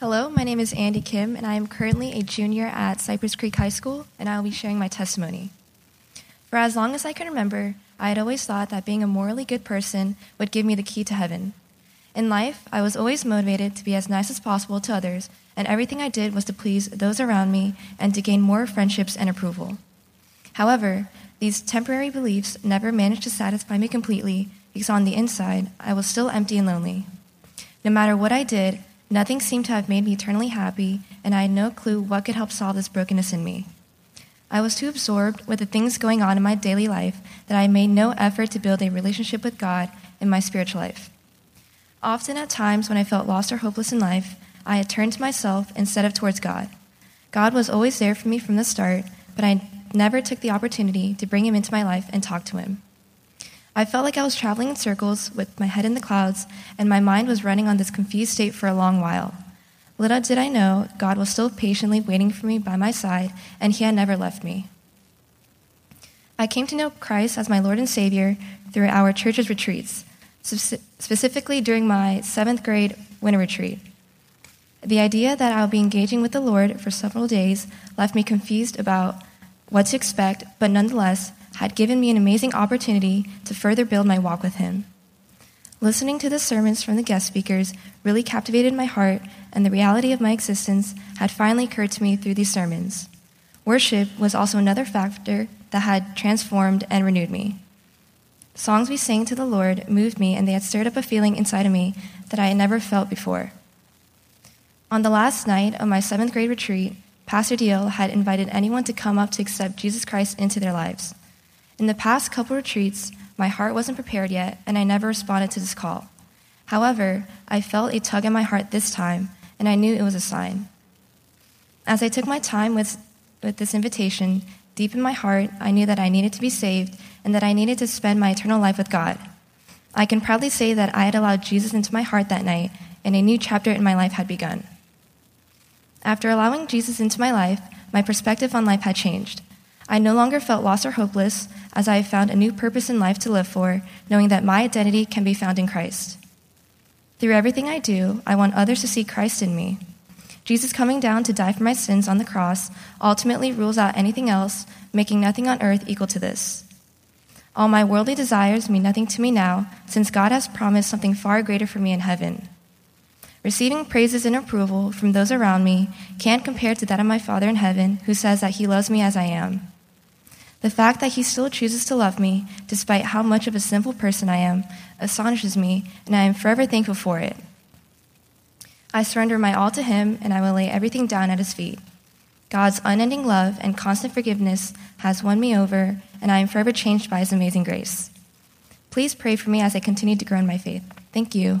Hello, my name is Andy Kim, and I am currently a junior at Cypress Creek High School, and I will be sharing my testimony. For as long as I can remember, I had always thought that being a morally good person would give me the key to heaven. In life, I was always motivated to be as nice as possible to others, and everything I did was to please those around me and to gain more friendships and approval. However, these temporary beliefs never managed to satisfy me completely because on the inside, I was still empty and lonely. No matter what I did, nothing seemed to have made me eternally happy, and I had no clue what could help solve this brokenness in me. I was too absorbed with the things going on in my daily life that I made no effort to build a relationship with God in my spiritual life. Often, at times when I felt lost or hopeless in life, I had turned to myself instead of towards God. God was always there for me from the start, but I never took the opportunity to bring Him into my life and talk to Him. I felt like I was traveling in circles with my head in the clouds, and my mind was running on this confused state for a long while. Little did I know, God was still patiently waiting for me by my side, and He had never left me. I came to know Christ as my Lord and Savior through our church's retreats, specifically during my seventh grade winter retreat. The idea that I would be engaging with the Lord for several days left me confused about what to expect, but nonetheless had given me an amazing opportunity to further build my walk with Him. Listening to the sermons from the guest speakers really captivated my heart, and the reality of my existence had finally occurred to me through these sermons. Worship was also another factor that had transformed and renewed me. Songs we sang to the Lord moved me, and they had stirred up a feeling inside of me that I had never felt before. On the last night of my seventh grade retreat, Pastor Deal had invited anyone to come up to accept Jesus Christ into their lives. In the past couple retreats, my heart wasn't prepared yet, and I never responded to this call. However, I felt a tug in my heart this time, and I knew it was a sign. As I took my time with, with this invitation, deep in my heart, I knew that I needed to be saved and that I needed to spend my eternal life with God. I can proudly say that I had allowed Jesus into my heart that night, and a new chapter in my life had begun. After allowing Jesus into my life, my perspective on life had changed. I no longer felt lost or hopeless, as I have found a new purpose in life to live for, knowing that my identity can be found in Christ. Through everything I do, I want others to see Christ in me. Jesus coming down to die for my sins on the cross ultimately rules out anything else, making nothing on earth equal to this. All my worldly desires mean nothing to me now, since God has promised something far greater for me in heaven. Receiving praises and approval from those around me can't compare to that of my Father in heaven, who says that He loves me as I am. The fact that he still chooses to love me, despite how much of a sinful person I am, astonishes me, and I am forever thankful for it. I surrender my all to him, and I will lay everything down at his feet. God's unending love and constant forgiveness has won me over, and I am forever changed by his amazing grace. Please pray for me as I continue to grow in my faith. Thank you.